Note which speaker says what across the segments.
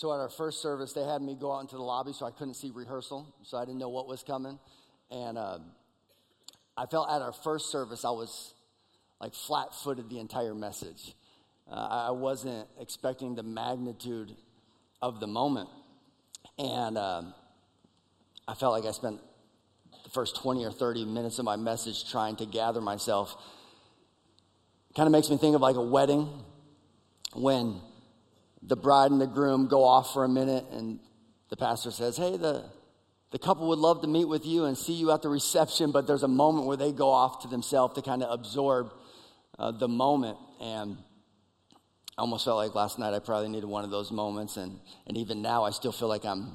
Speaker 1: so at our first service, they had me go out into the lobby so I couldn't see rehearsal, so I didn't know what was coming. And uh, I felt at our first service, I was like flat footed the entire message. Uh, I wasn't expecting the magnitude of the moment. And um, I felt like I spent the first 20 or 30 minutes of my message trying to gather myself. Kind of makes me think of like a wedding when the bride and the groom go off for a minute and the pastor says, Hey, the, the couple would love to meet with you and see you at the reception, but there's a moment where they go off to themselves to kind of absorb uh, the moment. And I almost felt like last night I probably needed one of those moments. And, and even now, I still feel like I'm,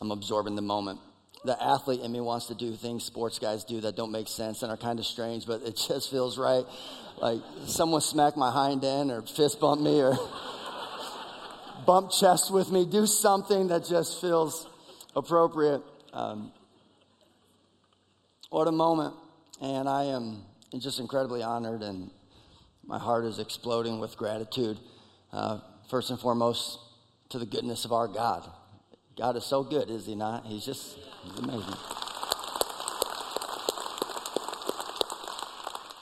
Speaker 1: I'm absorbing the moment. The athlete in me wants to do things sports guys do that don't make sense and are kind of strange, but it just feels right. Like someone smack my hind end or fist bump me or bump chest with me. Do something that just feels appropriate. Um, what a moment. And I am just incredibly honored, and my heart is exploding with gratitude. Uh, first and foremost, to the goodness of our God. God is so good, is He not? He's just he's amazing.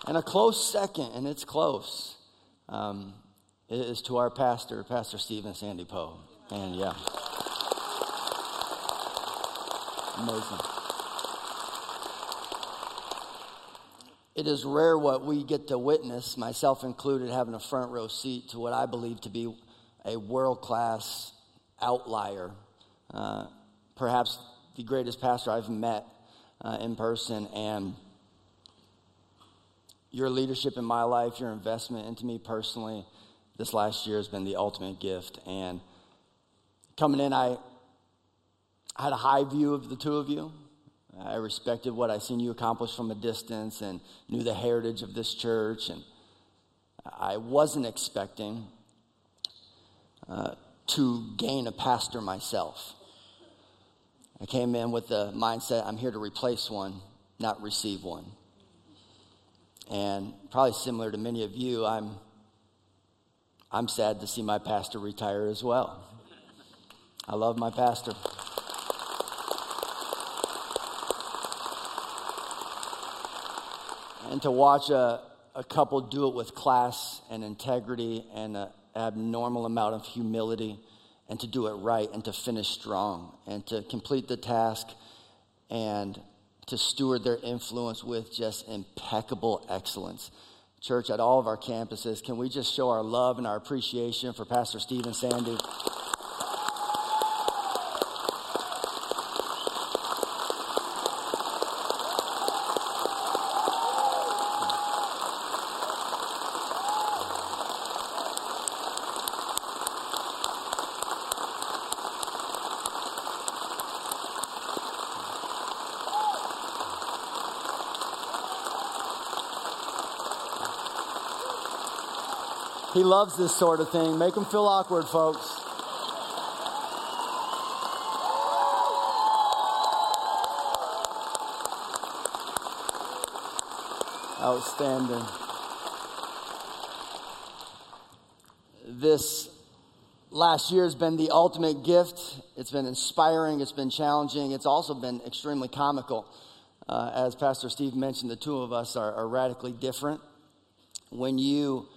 Speaker 1: And a close second, and it's close, um, is to our pastor, Pastor Steve and Sandy Poe. And yeah. Amazing. It is rare what we get to witness, myself included, having a front row seat to what I believe to be a world class outlier. Uh, perhaps the greatest pastor I've met uh, in person. And your leadership in my life, your investment into me personally, this last year has been the ultimate gift. And coming in, I had a high view of the two of you. I respected what I seen you accomplish from a distance and knew the heritage of this church. And I wasn't expecting uh, to gain a pastor myself. I came in with the mindset I'm here to replace one, not receive one. And probably similar to many of you, I'm I'm sad to see my pastor retire as well. I love my pastor. And to watch a, a couple do it with class and integrity and an abnormal amount of humility and to do it right and to finish strong and to complete the task and to steward their influence with just impeccable excellence church at all of our campuses. Can we just show our love and our appreciation for Pastor Steve and Sandy? Loves this sort of thing. Make them feel awkward, folks. Outstanding. This last year has been the ultimate gift. It's been inspiring, it's been challenging, it's also been extremely comical. Uh, as Pastor Steve mentioned, the two of us are, are radically different. When you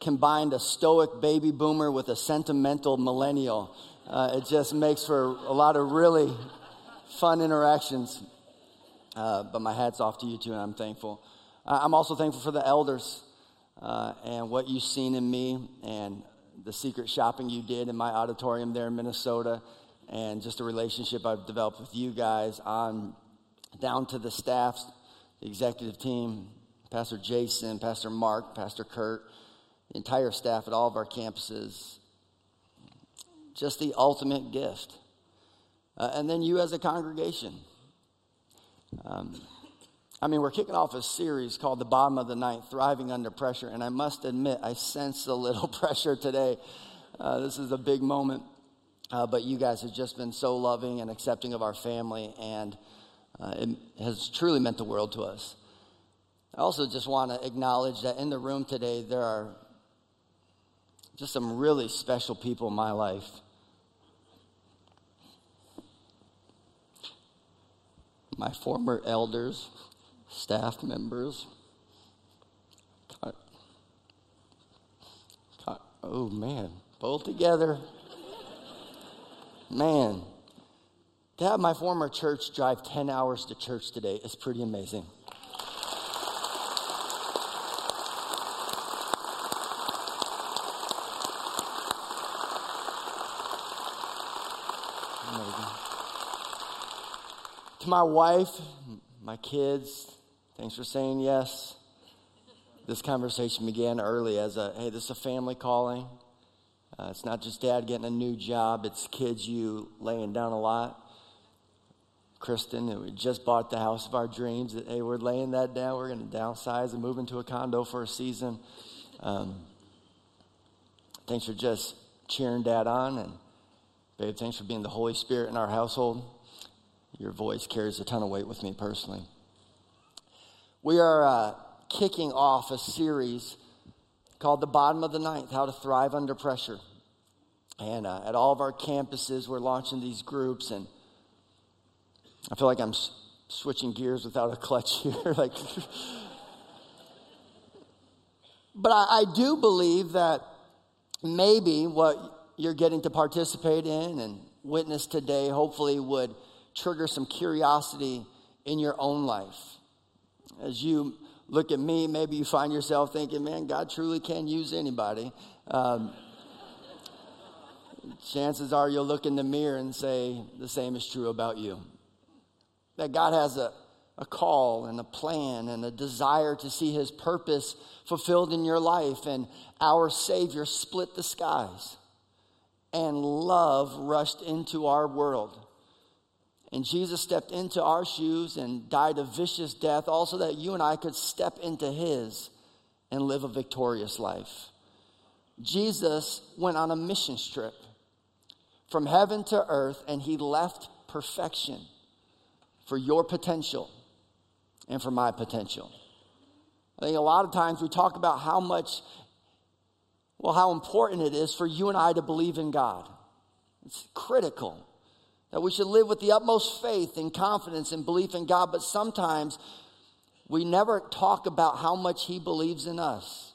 Speaker 1: combined a stoic baby boomer with a sentimental millennial. Uh, it just makes for a lot of really fun interactions. Uh, but my hat's off to you too, and I'm thankful. I'm also thankful for the elders uh, and what you've seen in me and the secret shopping you did in my auditorium there in Minnesota, and just a relationship I've developed with you guys on down to the staff, the executive team, Pastor Jason, Pastor Mark, Pastor Kurt the entire staff at all of our campuses. Just the ultimate gift. Uh, and then you as a congregation. Um, I mean, we're kicking off a series called The Bottom of the Ninth Thriving Under Pressure. And I must admit, I sense a little pressure today. Uh, this is a big moment. Uh, but you guys have just been so loving and accepting of our family, and uh, it has truly meant the world to us. I also just want to acknowledge that in the room today, there are just some really special people in my life. My former elders, staff members. Oh man, both together. man, to have my former church drive 10 hours to church today is pretty amazing. To my wife, my kids, thanks for saying yes. This conversation began early as a hey, this is a family calling. Uh, it's not just dad getting a new job, it's kids you laying down a lot. Kristen, we just bought the house of our dreams. That, hey, we're laying that down. We're going to downsize and move into a condo for a season. Um, thanks for just cheering dad on. And, babe, thanks for being the Holy Spirit in our household. Your voice carries a ton of weight with me personally. We are uh, kicking off a series called The Bottom of the Ninth How to Thrive Under Pressure. And uh, at all of our campuses, we're launching these groups. And I feel like I'm s- switching gears without a clutch here. like, but I, I do believe that maybe what you're getting to participate in and witness today hopefully would trigger some curiosity in your own life. As you look at me, maybe you find yourself thinking, man, God truly can use anybody. Um, chances are you'll look in the mirror and say the same is true about you. That God has a, a call and a plan and a desire to see his purpose fulfilled in your life. And our Savior split the skies, and love rushed into our world. And Jesus stepped into our shoes and died a vicious death, also that you and I could step into his and live a victorious life. Jesus went on a mission trip from heaven to earth, and he left perfection for your potential and for my potential. I think a lot of times we talk about how much, well, how important it is for you and I to believe in God. It's critical that we should live with the utmost faith and confidence and belief in God, but sometimes we never talk about how much He believes in us.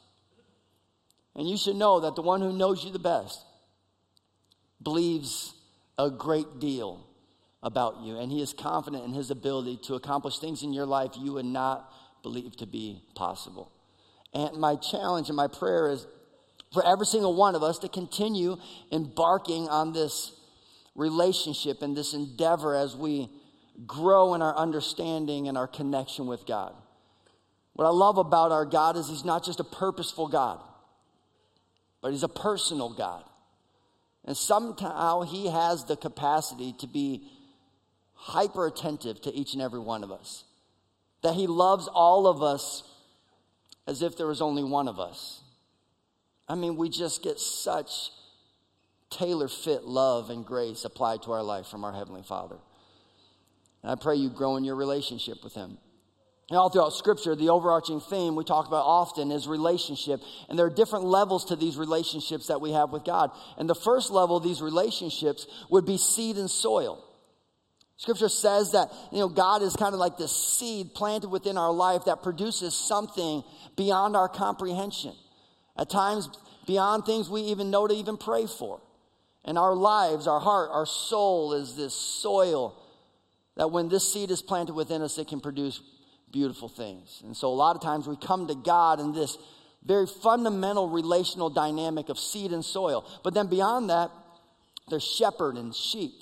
Speaker 1: And you should know that the one who knows you the best believes a great deal about you, and He is confident in His ability to accomplish things in your life you would not believe to be possible. And my challenge and my prayer is for every single one of us to continue embarking on this relationship and this endeavor as we grow in our understanding and our connection with God. What I love about our God is He's not just a purposeful God, but He's a personal God. And somehow He has the capacity to be hyper attentive to each and every one of us. That He loves all of us as if there was only one of us. I mean, we just get such tailor fit love and grace applied to our life from our Heavenly Father. And I pray you grow in your relationship with Him. And all throughout Scripture, the overarching theme we talk about often is relationship. And there are different levels to these relationships that we have with God. And the first level of these relationships would be seed and soil. Scripture says that, you know, God is kind of like this seed planted within our life that produces something beyond our comprehension. At times, beyond things we even know to even pray for. And our lives, our heart, our soul is this soil that when this seed is planted within us, it can produce beautiful things. And so a lot of times we come to God in this very fundamental relational dynamic of seed and soil. But then beyond that, there's shepherd and sheep.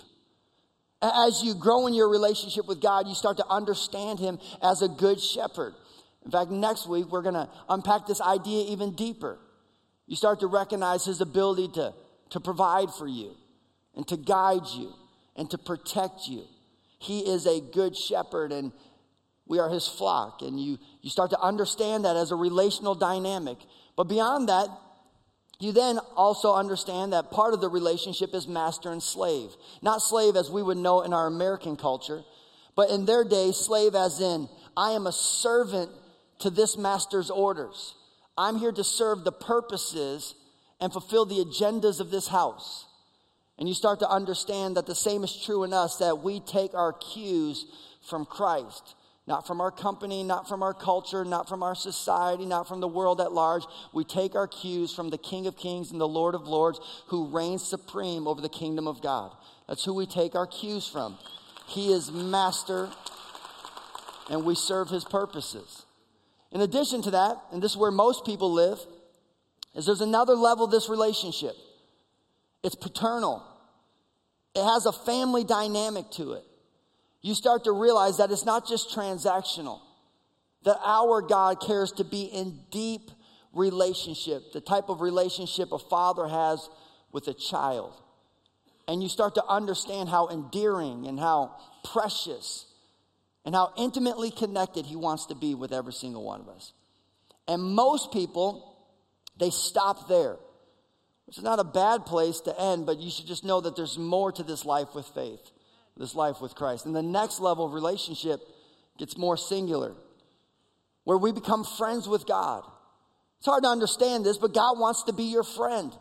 Speaker 1: As you grow in your relationship with God, you start to understand Him as a good shepherd. In fact, next week, we're going to unpack this idea even deeper. You start to recognize His ability to to provide for you and to guide you and to protect you. He is a good shepherd and we are his flock. And you, you start to understand that as a relational dynamic. But beyond that, you then also understand that part of the relationship is master and slave. Not slave as we would know in our American culture, but in their day, slave as in, I am a servant to this master's orders. I'm here to serve the purposes and fulfill the agendas of this house. And you start to understand that the same is true in us, that we take our cues from Christ. Not from our company, not from our culture, not from our society, not from the world at large. We take our cues from the King of Kings and the Lord of Lords who reigns supreme over the kingdom of God. That's who we take our cues from. He is master and we serve his purposes. In addition to that, and this is where most people live, is there's another level this relationship. It's paternal. It has a family dynamic to it. You start to realize that it's not just transactional, that our God cares to be in deep relationship, the type of relationship a father has with a child. And you start to understand how endearing and how precious and how intimately connected he wants to be with every single one of us. And most people, they stop there, is not a bad place to end, but you should just know that there's more to this life with faith, this life with Christ. And the next level of relationship gets more singular, where we become friends with God. It's hard to understand this, but God wants to be your friend.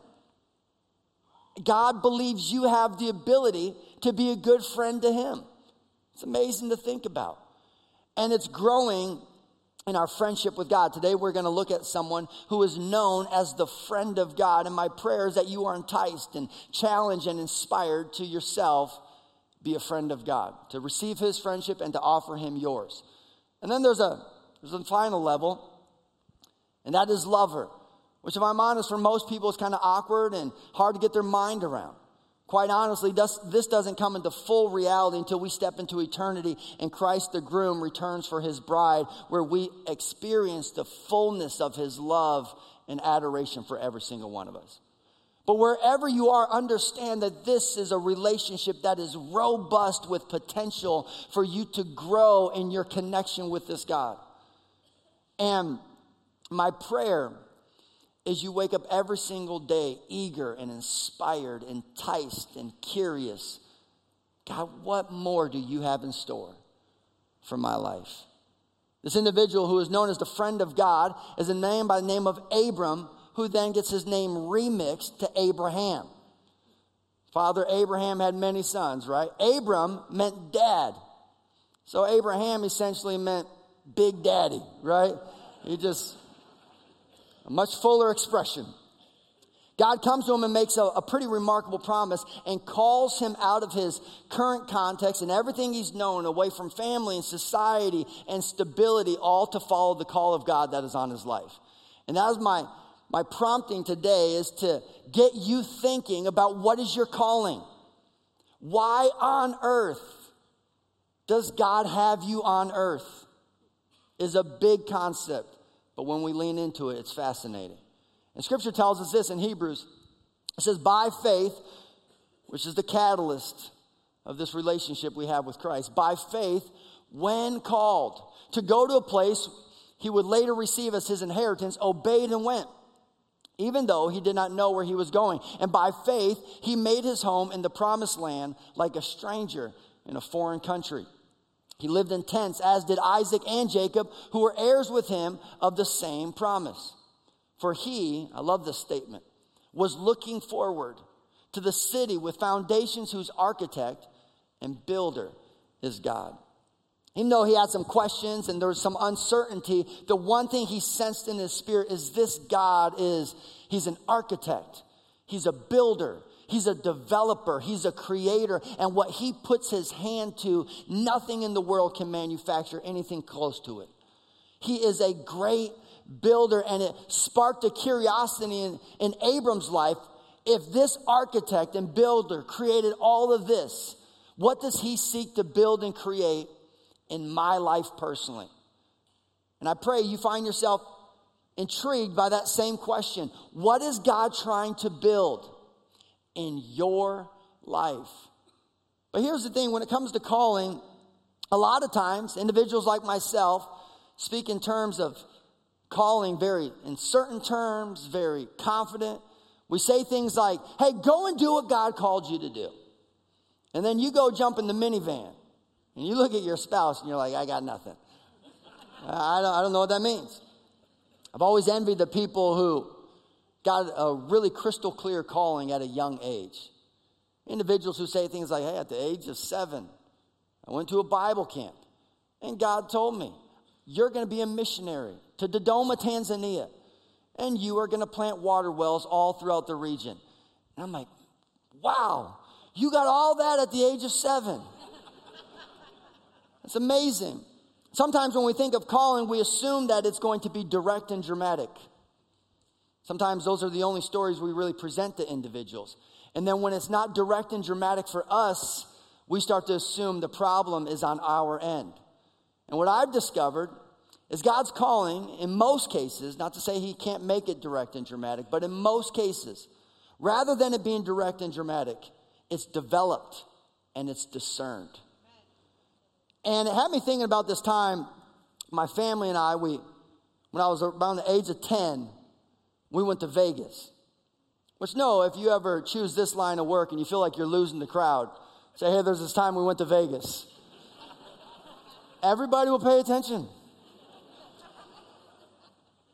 Speaker 1: God believes you have the ability to be a good friend to Him. It's amazing to think about. And it's growing in our friendship with God. Today we're going to look at someone who is known as the friend of God. And my prayer is that you are enticed and challenged and inspired to yourself be a friend of God, to receive his friendship and to offer him yours. And then there's a there's a final level, and that is lover, which if I'm honest, for most people is kind of awkward and hard to get their mind around. Quite honestly, this doesn't come into full reality until we step into eternity and Christ the groom returns for his bride, where we experience the fullness of his love and adoration for every single one of us. But wherever you are, understand that this is a relationship that is robust with potential for you to grow in your connection with this God. And my prayer is you wake up every single day eager and inspired, enticed and curious. God, what more do you have in store for my life? This individual who is known as the friend of God is a name by the name of Abram, who then gets his name remixed to Abraham. Father Abraham had many sons, right? Abram meant dad. So Abraham essentially meant big daddy, right? He just a much fuller expression. God comes to him and makes a, a, pretty remarkable promise and calls him out of his current context and everything he's known, away from family and society and stability, all to follow the call of God that is on his life. And that is my, my prompting today is to get you thinking about what is your calling? Why on earth does God have you on earth? Is a big concept. But when we lean into it, it's fascinating. And scripture tells us this in Hebrews it says, by faith, which is the catalyst of this relationship we have with Christ, by faith, when called to go to a place he would later receive as his inheritance, obeyed and went, even though he did not know where he was going. And by faith, he made his home in the promised land like a stranger in a foreign country. He lived in tents, as did Isaac and Jacob, who were heirs with him of the same promise. For he, I love this statement, was looking forward to the city with foundations whose architect and builder is God. Even though he had some questions and there was some uncertainty, the one thing he sensed in his spirit is this God is, he's an architect. He's a builder. He's a developer, he's a creator, and what he puts his hand to, nothing in the world can manufacture anything close to it. He is a great builder, and it sparked a curiosity in, in Abram's life. If this architect and builder created all of this, what does he seek to build and create in my life personally? And I pray you find yourself intrigued by that same question. What is God trying to build? In your life. But here's the thing when it comes to calling, a lot of times individuals like myself speak in terms of calling very in certain terms, very confident. We say things like, hey, go and do what God called you to do. And then you go jump in the minivan and you look at your spouse and you're like, I got nothing. I don't, I don't know what that means. I've always envied the people who got a really crystal clear calling at a young age. Individuals who say things like, hey, at the age of seven, I went to a Bible camp. And God told me, You're going to be a missionary to Dodoma, Tanzania, and you are going to plant water wells all throughout the region. And I'm like, Wow, you got all that at the age of seven. It's amazing. Sometimes when we think of calling, we assume that it's going to be direct and dramatic. Sometimes those are the only stories we really present to individuals. And then when it's not direct and dramatic for us, we start to assume the problem is on our end. And what I've discovered is God's calling, in most cases, not to say He can't make it direct and dramatic, but in most cases, rather than it being direct and dramatic, it's developed and it's discerned. And it had me thinking about this time, my family and I, we, when I was around the age of 10, we went to Vegas. Which, no, if you ever choose this line of work and you feel like you're losing the crowd, say, hey, there's this time we went to Vegas. Everybody will pay attention.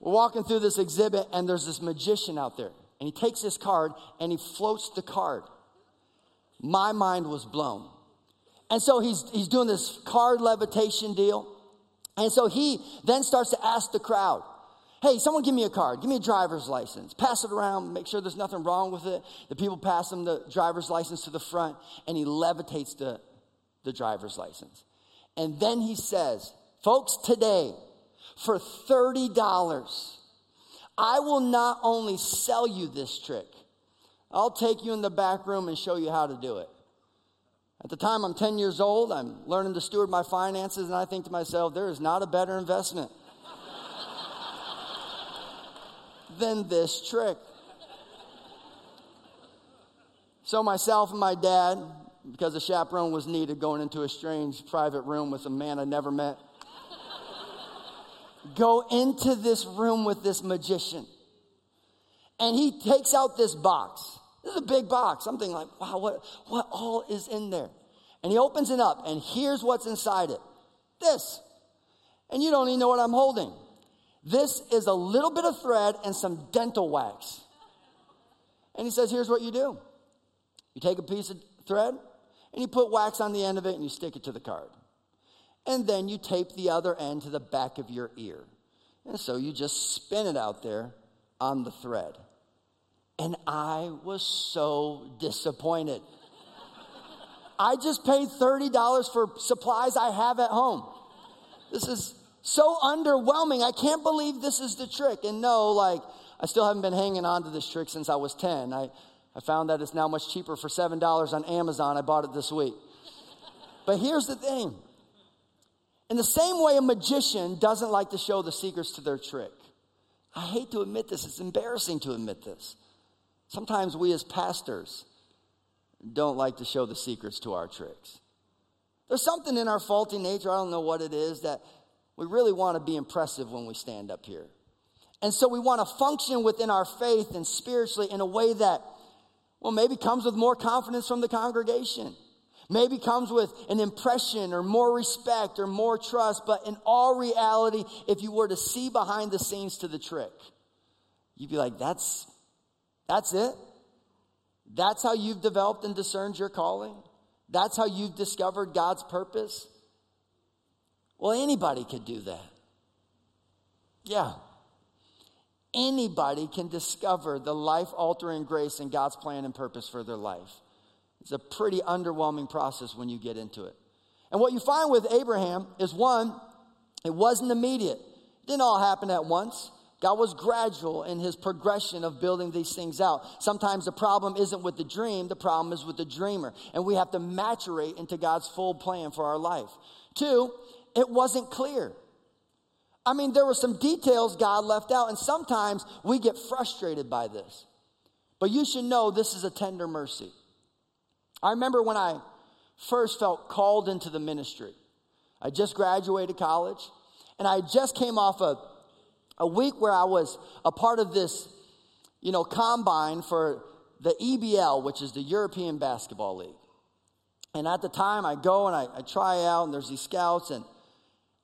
Speaker 1: We're walking through this exhibit, and there's this magician out there. And he takes this card and he floats the card. My mind was blown. And so he's, he's doing this card levitation deal. And so he then starts to ask the crowd, Hey, someone give me a card. Give me a driver's license. Pass it around. Make sure there's nothing wrong with it. The people pass him the driver's license to the front, and he levitates the, the driver's license. And then he says, Folks, today, for $30, I will not only sell you this trick, I'll take you in the back room and show you how to do it. At the time, I'm 10 years old. I'm learning to steward my finances, and I think to myself, there is not a better investment than this trick. So, myself and my dad, because a chaperone was needed going into a strange private room with a man I never met, go into this room with this magician. And he takes out this box. This is a big box. I'm thinking like, wow, what, what all is in there? And he opens it up, and here's what's inside it. This. And you don't even know what I'm holding. This is a little bit of thread and some dental wax. And he says, Here's what you do you take a piece of thread and you put wax on the end of it and you stick it to the card. And then you tape the other end to the back of your ear. And so you just spin it out there on the thread. And I was so disappointed. I just paid $30 for supplies I have at home. This is so underwhelming. I can't believe this is the trick. And no, like, I still haven't been hanging on to this trick since I was 10. I, I found that it's now much cheaper for $7 on Amazon. I bought it this week. But here's the thing in the same way, a magician doesn't like to show the secrets to their trick. I hate to admit this, it's embarrassing to admit this. Sometimes we as pastors don't like to show the secrets to our tricks. There's something in our faulty nature, I don't know what it is, that we really want to be impressive when we stand up here. And so we want to function within our faith and spiritually in a way that, well, maybe comes with more confidence from the congregation. Maybe comes with an impression or more respect or more trust. But in all reality, if you were to see behind the scenes to the trick, you'd be like, that's, that's it. That's how you've developed and discerned your calling. That's how you've discovered God's purpose. Well, anybody could do that. Yeah. Anybody can discover the life altering grace and God's plan and purpose for their life. It's a pretty underwhelming process when you get into it. And what you find with Abraham is one, it wasn't immediate, it didn't all happen at once. God was gradual in his progression of building these things out. Sometimes the problem isn't with the dream, the problem is with the dreamer. And we have to maturate into God's full plan for our life. Two, it wasn't clear. I mean, there were some details God left out, and sometimes we get frustrated by this. But you should know this is a tender mercy. I remember when I first felt called into the ministry. I just graduated college, and I just came off a, a week where I was a part of this, you know, combine for the EBL, which is the European Basketball League. And at the time, I go and I, I try out, and there's these scouts, and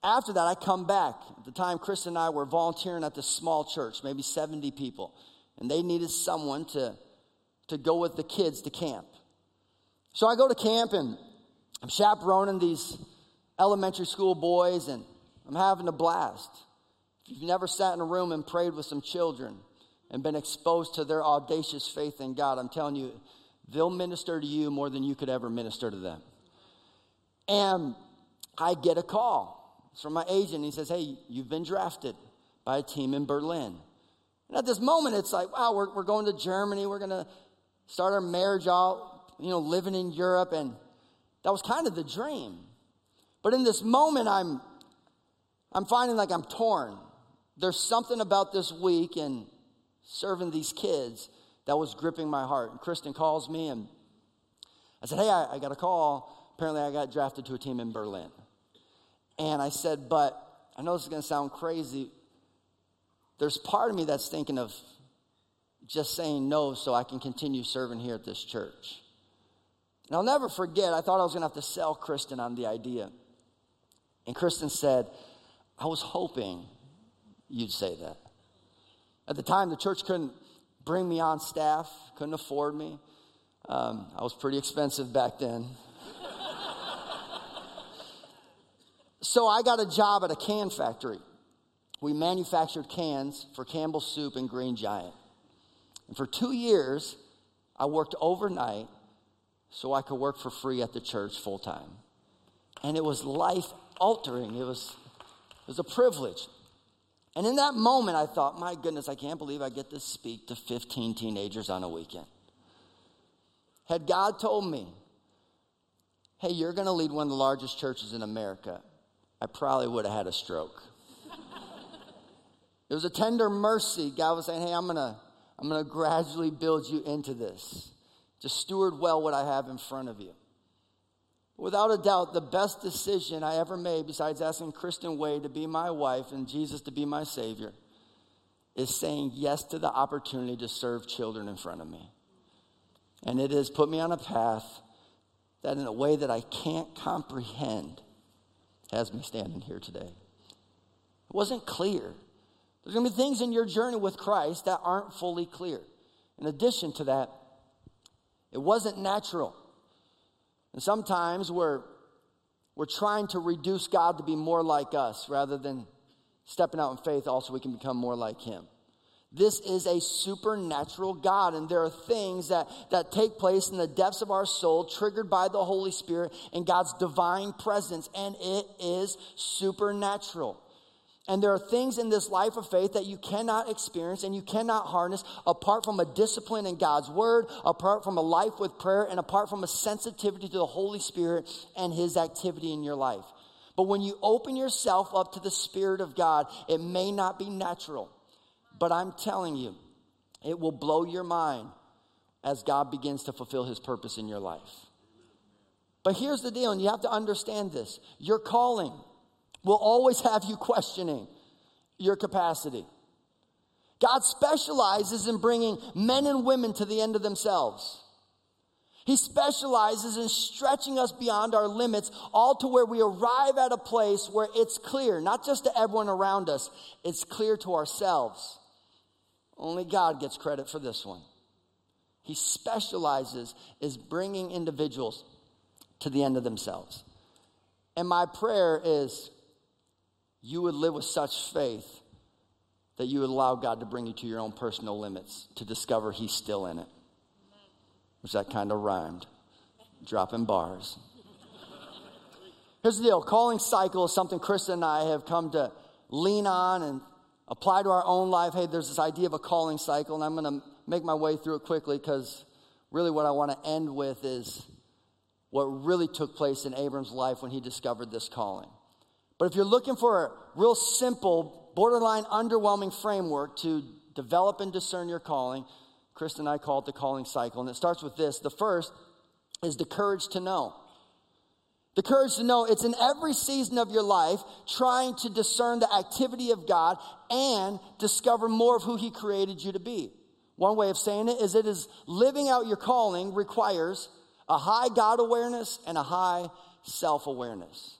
Speaker 1: after that, I come back. At the time, Chris and I were volunteering at this small church, maybe 70 people, and they needed someone to, to go with the kids to camp. So I go to camp and I'm chaperoning these, elementary school boys, and I'm having a blast. If you've never sat in a room and prayed with some children and been exposed to their audacious faith in God, I'm telling you, they'll minister to you more than you could ever minister to them. And I get a call. It's from my agent. He says, Hey, you've been drafted by a team in Berlin. And at this moment, it's like, wow, we're, we're going to Germany. We're going to start our marriage out, you know, living in Europe. And that was kind of the dream. But in this moment, I'm, I'm finding like I'm torn. There's something about this week and serving these kids that was gripping my heart. And Kristen calls me and I said, Hey, I, I got a call. Apparently, I got drafted to a team in Berlin. And I said, But I know this is going to sound crazy. There's part of me that's thinking of just saying no so I can continue serving here at this church. And I'll never forget, I thought I was going to have to sell Kristen on the idea. And Kristen said, I was hoping you'd say that. At the time, the church couldn't bring me on staff, couldn't afford me. Um, I was pretty expensive back then. So I got a job at a can factory. We manufactured cans for Campbell Soup and Green Giant. And for two years, I worked overnight so I could work for free at the church full time. And it was life altering. It was, it was a privilege. And in that moment, I thought, my goodness, I can't believe I get to speak to 15 teenagers on a weekend. Had God told me, hey, you're going to lead one of the largest churches in America, I probably would have had a stroke. it was a tender mercy. God was saying, hey, I'm going to I'm going to gradually build you into this. Just steward well what I have in front of you. Without a doubt, the best decision I ever made, besides asking Kristen Wade to be my wife and Jesus to be my Savior, is saying yes to the opportunity to serve children in front of me. And it has put me on a path that, in a way that I can't comprehend, has me standing here today. It wasn't clear. There's going to be things in your journey with Christ that aren't fully clear. In addition to that, it wasn't natural. And sometimes we're, we're trying to reduce God to be more like us rather than stepping out in faith, also, we can become more like Him. This is a supernatural God, and there are things that, that take place in the depths of our soul, triggered by the Holy Spirit and God's divine presence, and it is supernatural. And there are things in this life of faith that you cannot experience and you cannot harness apart from a discipline in God's word, apart from a life with prayer, and apart from a sensitivity to the Holy Spirit and His activity in your life. But when you open yourself up to the Spirit of God, it may not be natural. But I'm telling you, it will blow your mind as God begins to fulfill His purpose in your life. But here's the deal, and you have to understand this your calling will always have you questioning your capacity. God specializes in bringing men and women to the end of themselves. He specializes in stretching us beyond our limits, all to where we arrive at a place where it's clear, not just to everyone around us, it's clear to ourselves. Only God gets credit for this one. He specializes is bringing individuals to the end of themselves. And my prayer is you would live with such faith that you would allow God to bring you to your own personal limits to discover He's still in it. Which that kind of rhymed. Dropping bars. Here's the deal calling cycle is something Kristen and I have come to lean on and apply to our own life. Hey, there's this idea of a calling cycle, and I'm going to make my way through it quickly because really what I want to end with is what really took place in Abram's life when he discovered this calling. But if you're looking for a real simple, borderline underwhelming framework to develop and discern your calling, Chris and I call it the calling cycle. And it starts with this the first is the courage to know. The courage to know it's in every season of your life trying to discern the activity of God and discover more of who He created you to be. One way of saying it is it is living out your calling requires a high God awareness and a high self awareness.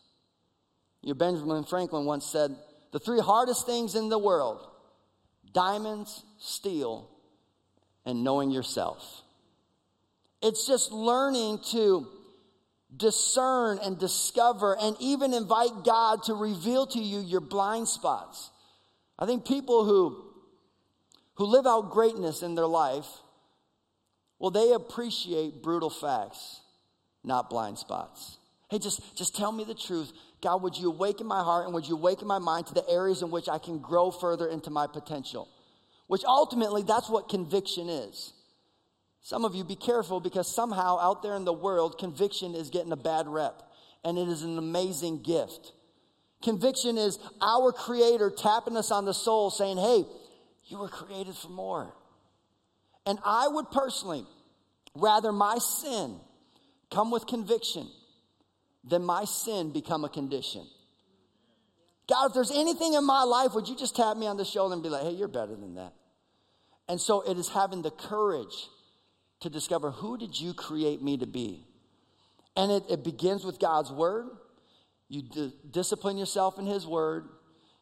Speaker 1: You know, Benjamin Franklin once said, the three hardest things in the world diamonds, steel, and knowing yourself. It's just learning to discern and discover and even invite God to reveal to you your blind spots. I think people who who live out greatness in their life, well, they appreciate brutal facts, not blind spots. Hey, just, just tell me the truth. God, would you awaken my heart and would you awaken my mind to the areas in which I can grow further into my potential? Which ultimately, that's what conviction is. Some of you be careful because somehow out there in the world, conviction is getting a bad rep, and it is an amazing gift. Conviction is our Creator tapping us on the soul, saying, Hey, you were created for more. And I would personally rather my sin come with conviction than my sin become a condition. God, if there's anything in my life, would you just tap me on the shoulder and be like, hey, you're better than that? And so it is having the courage to discover who did you create me to be? And it, it begins with God's word. You d- discipline yourself in his word.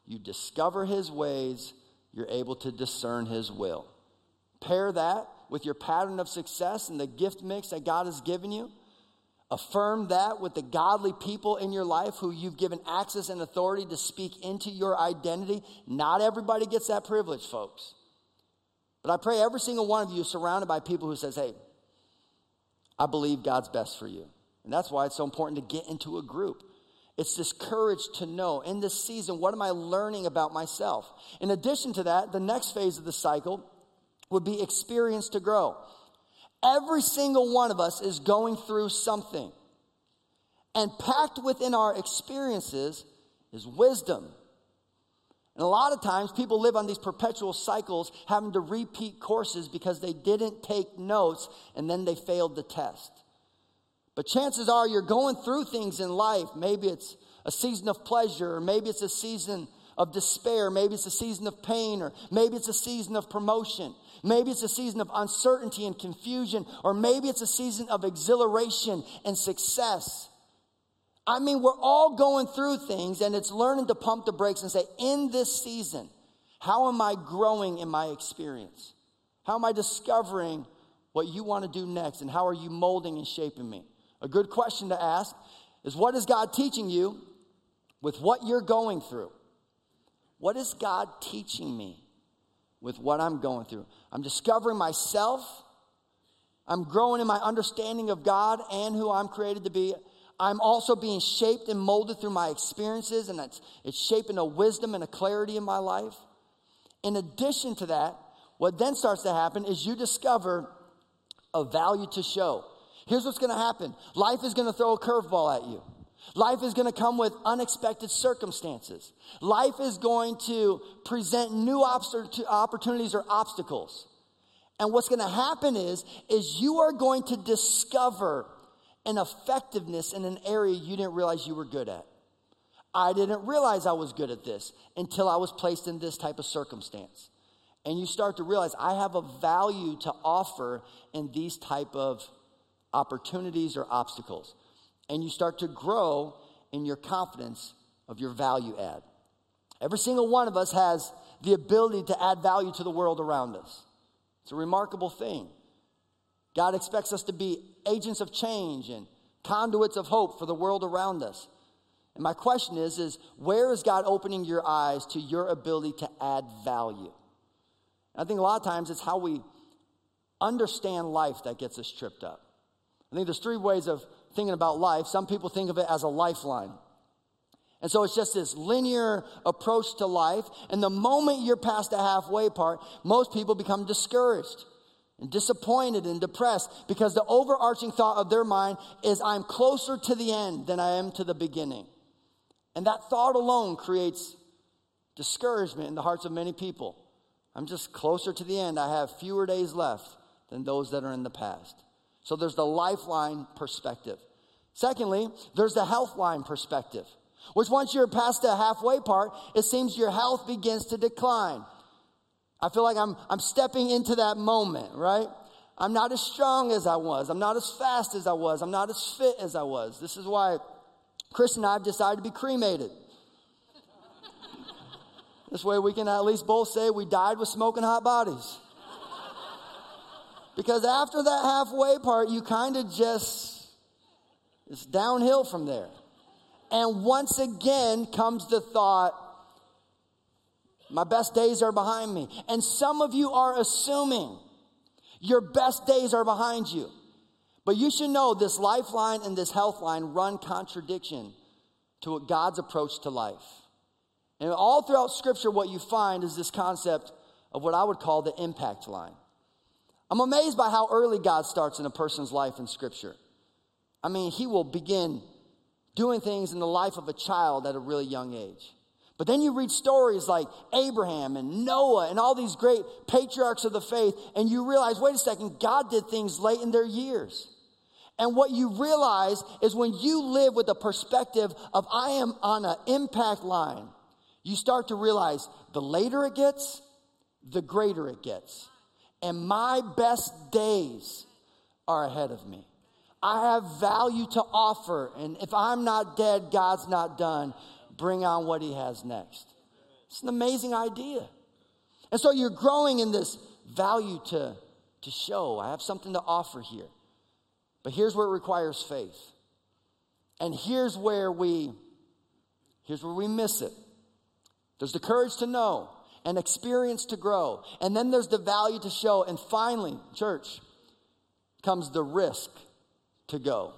Speaker 1: You discover his ways you're able to discern His will. Pair that with your pattern of success and the gift mix that God has given you. Affirm that with the godly people in your life who you've given access and authority to speak into your identity. Not everybody gets that privilege, folks. But I pray every single one of you is surrounded by people who says, "Hey, I believe God's best for you." And that's why it's so important to get into a group. It's this courage to know in this season, what am I learning about myself? In addition to that, the next phase of the cycle would be experience to grow. Every single one of us is going through something. And packed within our experiences is wisdom. And a lot of times people live on these perpetual cycles having to repeat courses because they didn't take notes and then they failed the test. But chances are you're going through things in life. Maybe it's a season of pleasure, or maybe it's a season of despair, maybe it's a season of pain, or maybe it's a season of promotion. Maybe it's a season of uncertainty and confusion, or maybe it's a season of exhilaration and success. I mean, we're all going through things, and it's learning to pump the brakes and say, in this season, how am I growing in my experience? How am I discovering what you want to do next, and how are you molding and shaping me? A good question to ask is what is God teaching you with what you're going through? What is God teaching me with what I'm going through? I'm discovering myself. I'm growing in my understanding of God and who I'm created to be. I'm also being shaped and molded through my experiences, and it's, it's shaping a wisdom and a clarity in my life. In addition to that, what then starts to happen is you discover a value to show. Here's what's going to happen life is going to throw a curveball at you. Life is going to come with unexpected circumstances. Life is going to present new opportunities or obstacles. And what's going to happen is, is you are going to discover an effectiveness in an area you didn't realize you were good at. I didn't realize I was good at this until I was placed in this type of circumstance. And you start to realize I have a value to offer in these type of opportunities or obstacles. And you start to grow in your confidence of your value add. Every single one of us has the ability to add value to the world around us. It's a remarkable thing. God expects us to be agents of change and conduits of hope for the world around us. And my question is is where is God opening your eyes to your ability to add value? I think a lot of times it's how we understand life that gets us tripped up. I think there's three ways of thinking about life. Some people think of it as a lifeline. And so it's just this linear approach to life. And the moment you're past the halfway part, most people become discouraged and disappointed and depressed because the overarching thought of their mind is, I'm closer to the end than I am to the beginning. And that thought alone creates discouragement in the hearts of many people. I'm just closer to the end. I have fewer days left than those that are in the past. So there's the lifeline perspective. Secondly, there's the health line perspective, which once you're past the halfway part, it seems your health begins to decline. I feel like I'm, I'm stepping into that moment, right? I'm not as strong as I was. I'm not as fast as I was. I'm not as fit as I was. This is why Chris and I have decided to be cremated. this way we can at least both say we died with smoking hot bodies. Because after that halfway part, you kind of just It's downhill from there. And once again comes the thought, my best days are behind me. And some of you are assuming your best days are behind you. But you should know this lifeline and this health line run contradiction to God's approach to life. And all throughout Scripture, what you find is this concept of what I would call the impact line. I'm amazed by how early God starts in a person's life in Scripture. I mean, He will begin doing things in the life of a child at a really young age. But then you read stories like Abraham and Noah and all these great patriarchs of the faith, and you realize wait a second, God did things late in their years. And what you realize is when you live with the perspective of I am on an impact line, you start to realize the later it gets, the greater it gets. And my best days are ahead of me. I have value to offer. And if I'm not dead, God's not done. Bring on what He has next. It's an amazing idea. And so you're growing in this value to, to show. I have something to offer here. But here's where it requires faith. And here's where we here's where we miss it. There's the courage to know and experience to grow. And then there's the value to show. And finally, church, comes the risk to go.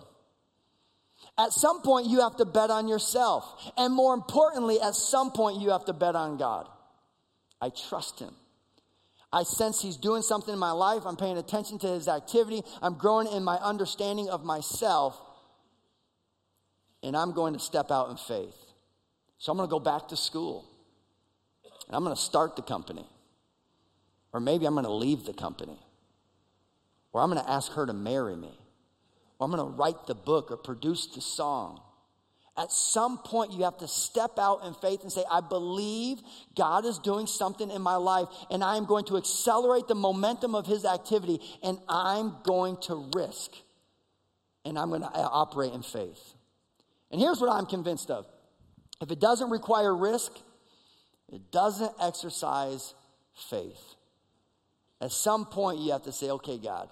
Speaker 1: At some point, you have to bet on yourself. And more importantly, at some point, you have to bet on God. I trust Him. I sense He's doing something in my life. I'm paying attention to His activity. I'm growing in my understanding of myself. And I'm going to step out in faith. So I'm going to go back to school. And I'm going to start the company. Or maybe I'm going to leave the company. Or I'm going to ask her to marry me or I'm going to write the book or produce the song. At some point, you have to step out in faith and say, I believe God is doing something in my life, and I am going to accelerate the momentum of His activity, and I'm going to risk, and I'm going to uh, operate in faith. And here's what I'm convinced of if it doesn't require risk, it doesn't exercise faith. At some point, you have to say, okay, God,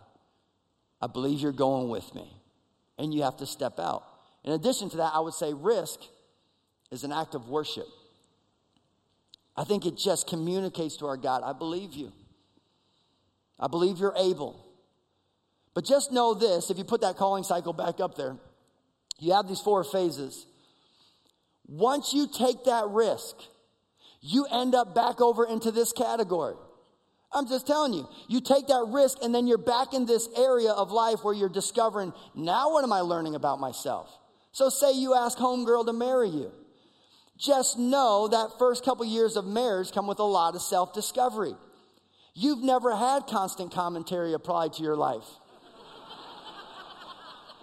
Speaker 1: I believe you're going with me. And you have to step out. In addition to that, I would say risk is an act of worship. I think it just communicates to our God, I believe you. I believe you're able. But just know this if you put that calling cycle back up there, you have these four phases. Once you take that risk, you end up back over into this category. I'm just telling you, you take that risk and then you're back in this area of life where you're discovering, now what am I learning about myself? So say you ask homegirl to marry you. Just know that first couple years of marriage come with a lot of self-discovery. You've never had constant commentary applied to your life.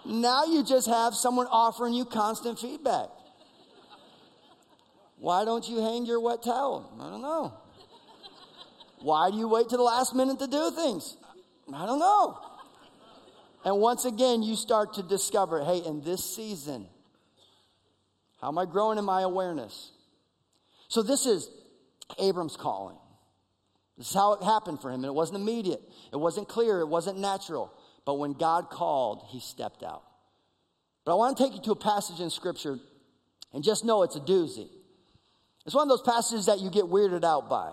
Speaker 1: now you just have someone offering you constant feedback. Why don't you hang your wet towel? I don't know. Why do you wait to the last minute to do things? I don't know. And once again, you start to discover hey, in this season, how am I growing in my awareness? So, this is Abram's calling. This is how it happened for him. And it wasn't immediate, it wasn't clear, it wasn't natural. But when God called, he stepped out. But I want to take you to a passage in Scripture and just know it's a doozy. It's one of those passages that you get weirded out by.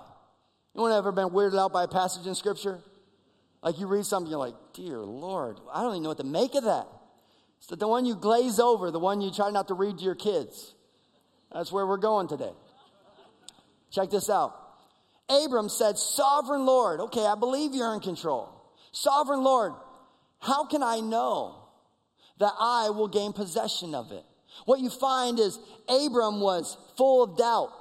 Speaker 1: Anyone ever been weirded out by a passage in Scripture? Like you read something, you're like, dear Lord, I don't even know what to make of that. It's the one you glaze over, the one you try not to read to your kids. That's where we're going today. Check this out. Abram said, Sovereign Lord, okay, I believe you're in control. Sovereign Lord, how can I know that I will gain possession of it? What you find is Abram was full of doubt.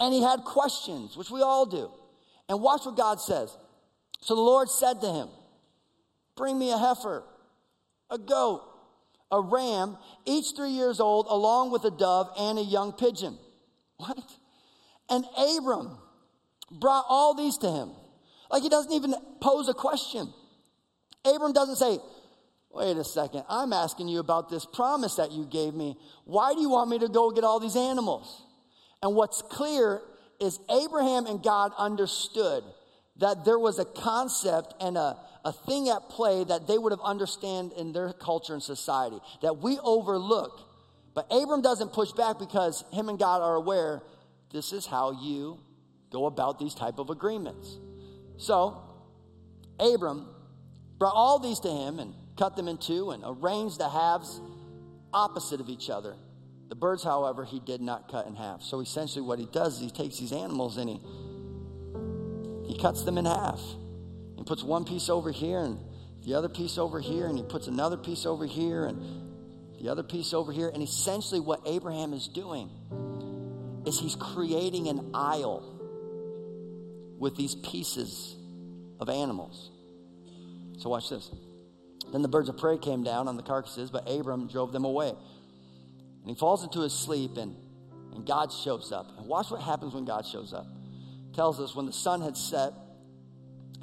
Speaker 1: And he had questions, which we all do. And watch what God says. So the Lord said to him, Bring me a heifer, a goat, a ram, each three years old, along with a dove and a young pigeon. What? And Abram brought all these to him. Like he doesn't even pose a question. Abram doesn't say, Wait a second, I'm asking you about this promise that you gave me. Why do you want me to go get all these animals? And what's clear is Abraham and God understood that there was a concept and a, a thing at play that they would have understand in their culture and society that we overlook. But Abram doesn't push back because him and God are aware this is how you go about these type of agreements. So Abram brought all these to him and cut them in two and arranged the halves opposite of each other. The birds, however, he did not cut in half. So essentially, what he does is he takes these animals and he he cuts them in half. He puts one piece over here and the other piece over here, and he puts another piece over here and the other piece over here. And essentially, what Abraham is doing is he's creating an aisle with these pieces of animals. So, watch this. Then the birds of prey came down on the carcasses, but Abram drove them away. And he falls into his sleep, and, and God shows up. And watch what happens when God shows up. It tells us when the sun had set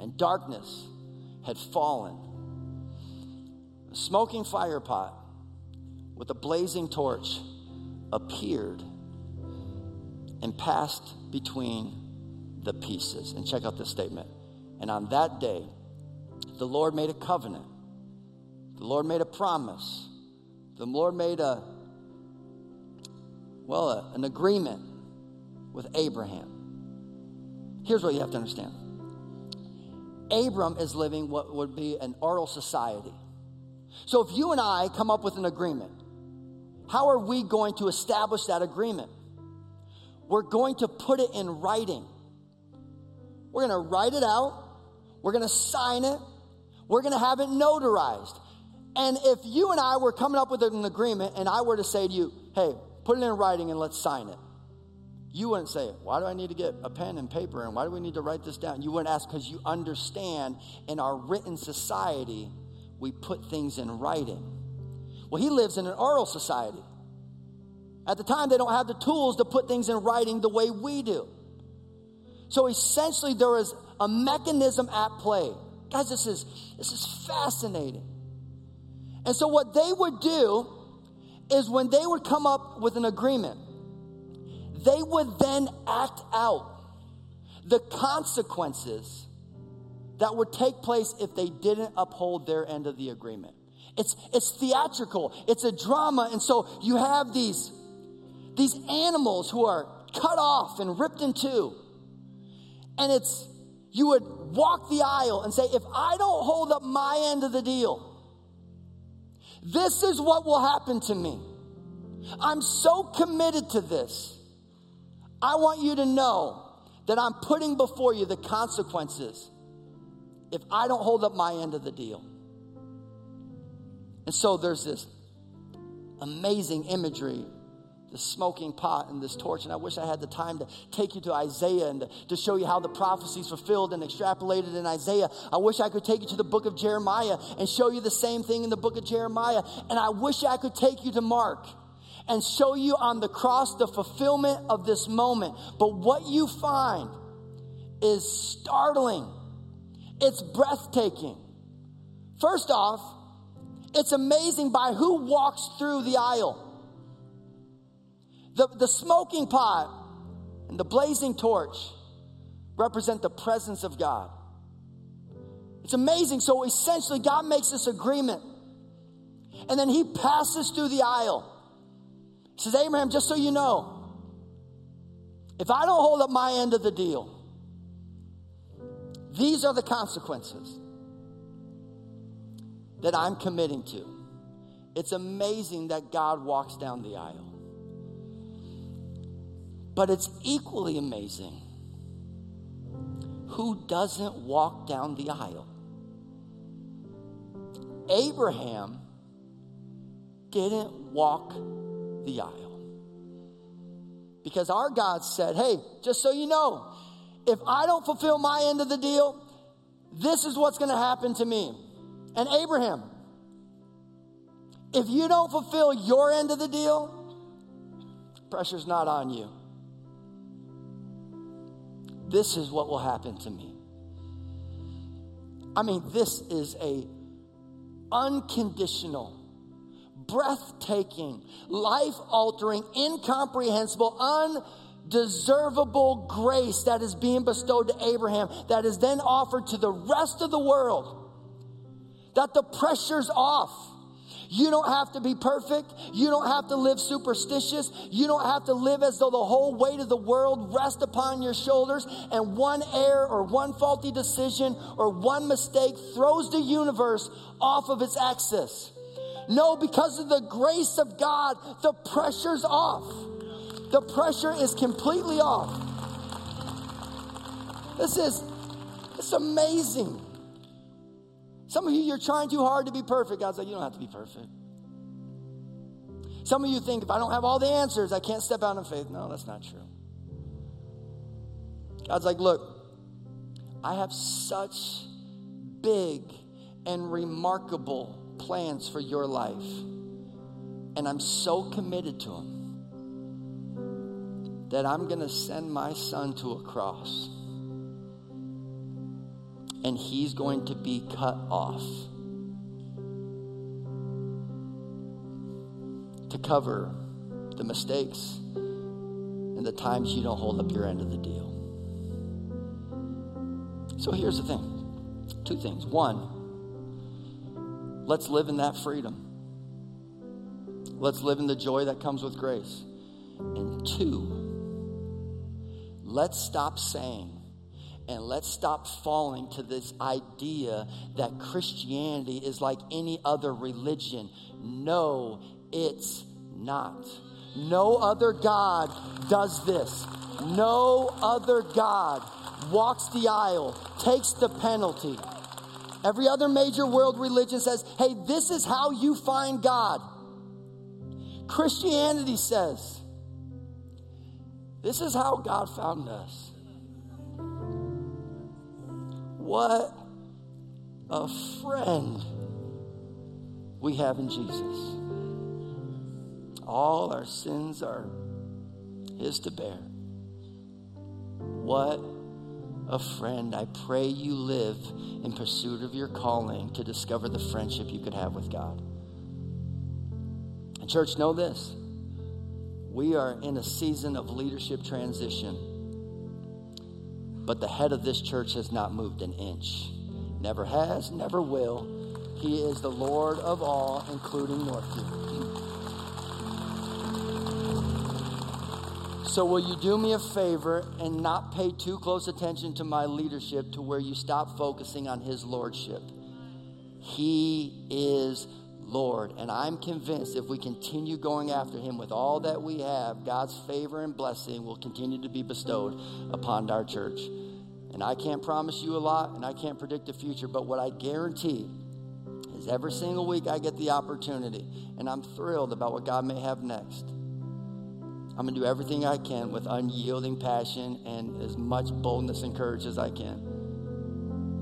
Speaker 1: and darkness had fallen, a smoking fire pot with a blazing torch appeared and passed between the pieces. And check out this statement. And on that day, the Lord made a covenant the Lord made a promise. The Lord made a, well, an agreement with Abraham. Here's what you have to understand Abram is living what would be an oral society. So if you and I come up with an agreement, how are we going to establish that agreement? We're going to put it in writing. We're going to write it out. We're going to sign it. We're going to have it notarized. And if you and I were coming up with an agreement and I were to say to you, hey, put it in writing and let's sign it, you wouldn't say, why do I need to get a pen and paper and why do we need to write this down? You wouldn't ask because you understand in our written society, we put things in writing. Well, he lives in an oral society. At the time, they don't have the tools to put things in writing the way we do. So essentially, there is a mechanism at play. Guys, this is, this is fascinating. And so, what they would do is when they would come up with an agreement, they would then act out the consequences that would take place if they didn't uphold their end of the agreement. It's, it's theatrical, it's a drama. And so, you have these, these animals who are cut off and ripped in two. And it's, you would walk the aisle and say, if I don't hold up my end of the deal, this is what will happen to me. I'm so committed to this. I want you to know that I'm putting before you the consequences if I don't hold up my end of the deal. And so there's this amazing imagery the smoking pot and this torch. And I wish I had the time to take you to Isaiah and to, to show you how the prophecies fulfilled and extrapolated in Isaiah. I wish I could take you to the book of Jeremiah and show you the same thing in the book of Jeremiah. And I wish I could take you to Mark and show you on the cross the fulfillment of this moment. But what you find is startling, it's breathtaking. First off, it's amazing by who walks through the aisle. The, the smoking pot and the blazing torch represent the presence of God. It's amazing. So essentially, God makes this agreement. And then he passes through the aisle. He says, Abraham, just so you know, if I don't hold up my end of the deal, these are the consequences that I'm committing to. It's amazing that God walks down the aisle. But it's equally amazing who doesn't walk down the aisle. Abraham didn't walk the aisle. Because our God said, hey, just so you know, if I don't fulfill my end of the deal, this is what's going to happen to me. And Abraham, if you don't fulfill your end of the deal, pressure's not on you this is what will happen to me. I mean, this is a unconditional, breathtaking, life-altering, incomprehensible, deservable grace that is being bestowed to Abraham that is then offered to the rest of the world. That the pressure's off. You don't have to be perfect. You don't have to live superstitious. You don't have to live as though the whole weight of the world rests upon your shoulders and one error or one faulty decision or one mistake throws the universe off of its axis. No, because of the grace of God, the pressure's off. The pressure is completely off. This is it's amazing. Some of you, you're trying too hard to be perfect. God's like, you don't have to be perfect. Some of you think, if I don't have all the answers, I can't step out in faith. No, that's not true. God's like, look, I have such big and remarkable plans for your life. And I'm so committed to them that I'm going to send my son to a cross. And he's going to be cut off to cover the mistakes and the times you don't hold up your end of the deal. So here's the thing two things. One, let's live in that freedom. Let's live in the joy that comes with grace. And two, let's stop saying and let's stop falling to this idea that Christianity is like any other religion. No, it's not. No other God does this. No other God walks the aisle, takes the penalty. Every other major world religion says, hey, this is how you find God. Christianity says, this is how God found us. What a friend we have in Jesus. All our sins are His to bear. What a friend. I pray you live in pursuit of your calling to discover the friendship you could have with God. And, church, know this we are in a season of leadership transition. But the head of this church has not moved an inch. Never has, never will. He is the Lord of all, including Northview. So, will you do me a favor and not pay too close attention to my leadership to where you stop focusing on his lordship? He is Lord. And I'm convinced if we continue going after him with all that we have, God's favor and blessing will continue to be bestowed upon our church. And I can't promise you a lot and I can't predict the future, but what I guarantee is every single week I get the opportunity and I'm thrilled about what God may have next. I'm going to do everything I can with unyielding passion and as much boldness and courage as I can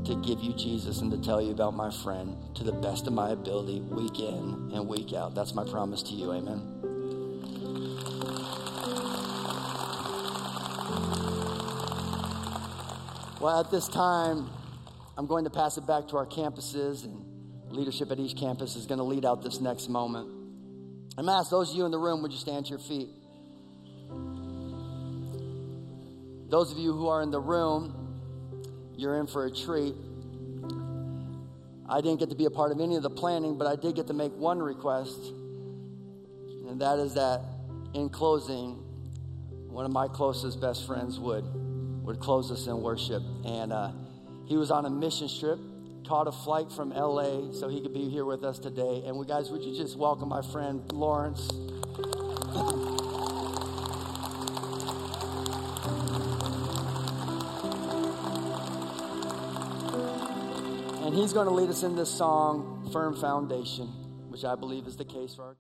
Speaker 1: to give you Jesus and to tell you about my friend to the best of my ability, week in and week out. That's my promise to you. Amen. Well, at this time, I'm going to pass it back to our campuses, and leadership at each campus is going to lead out this next moment. I'm ask those of you in the room, would you stand to your feet? Those of you who are in the room, you're in for a treat. I didn't get to be a part of any of the planning, but I did get to make one request, and that is that in closing, one of my closest best friends would would close us in worship, and uh, he was on a mission trip, caught a flight from L.A. so he could be here with us today. And we guys, would you just welcome my friend Lawrence? He's going to lead us in this song, Firm Foundation, which I believe is the case for our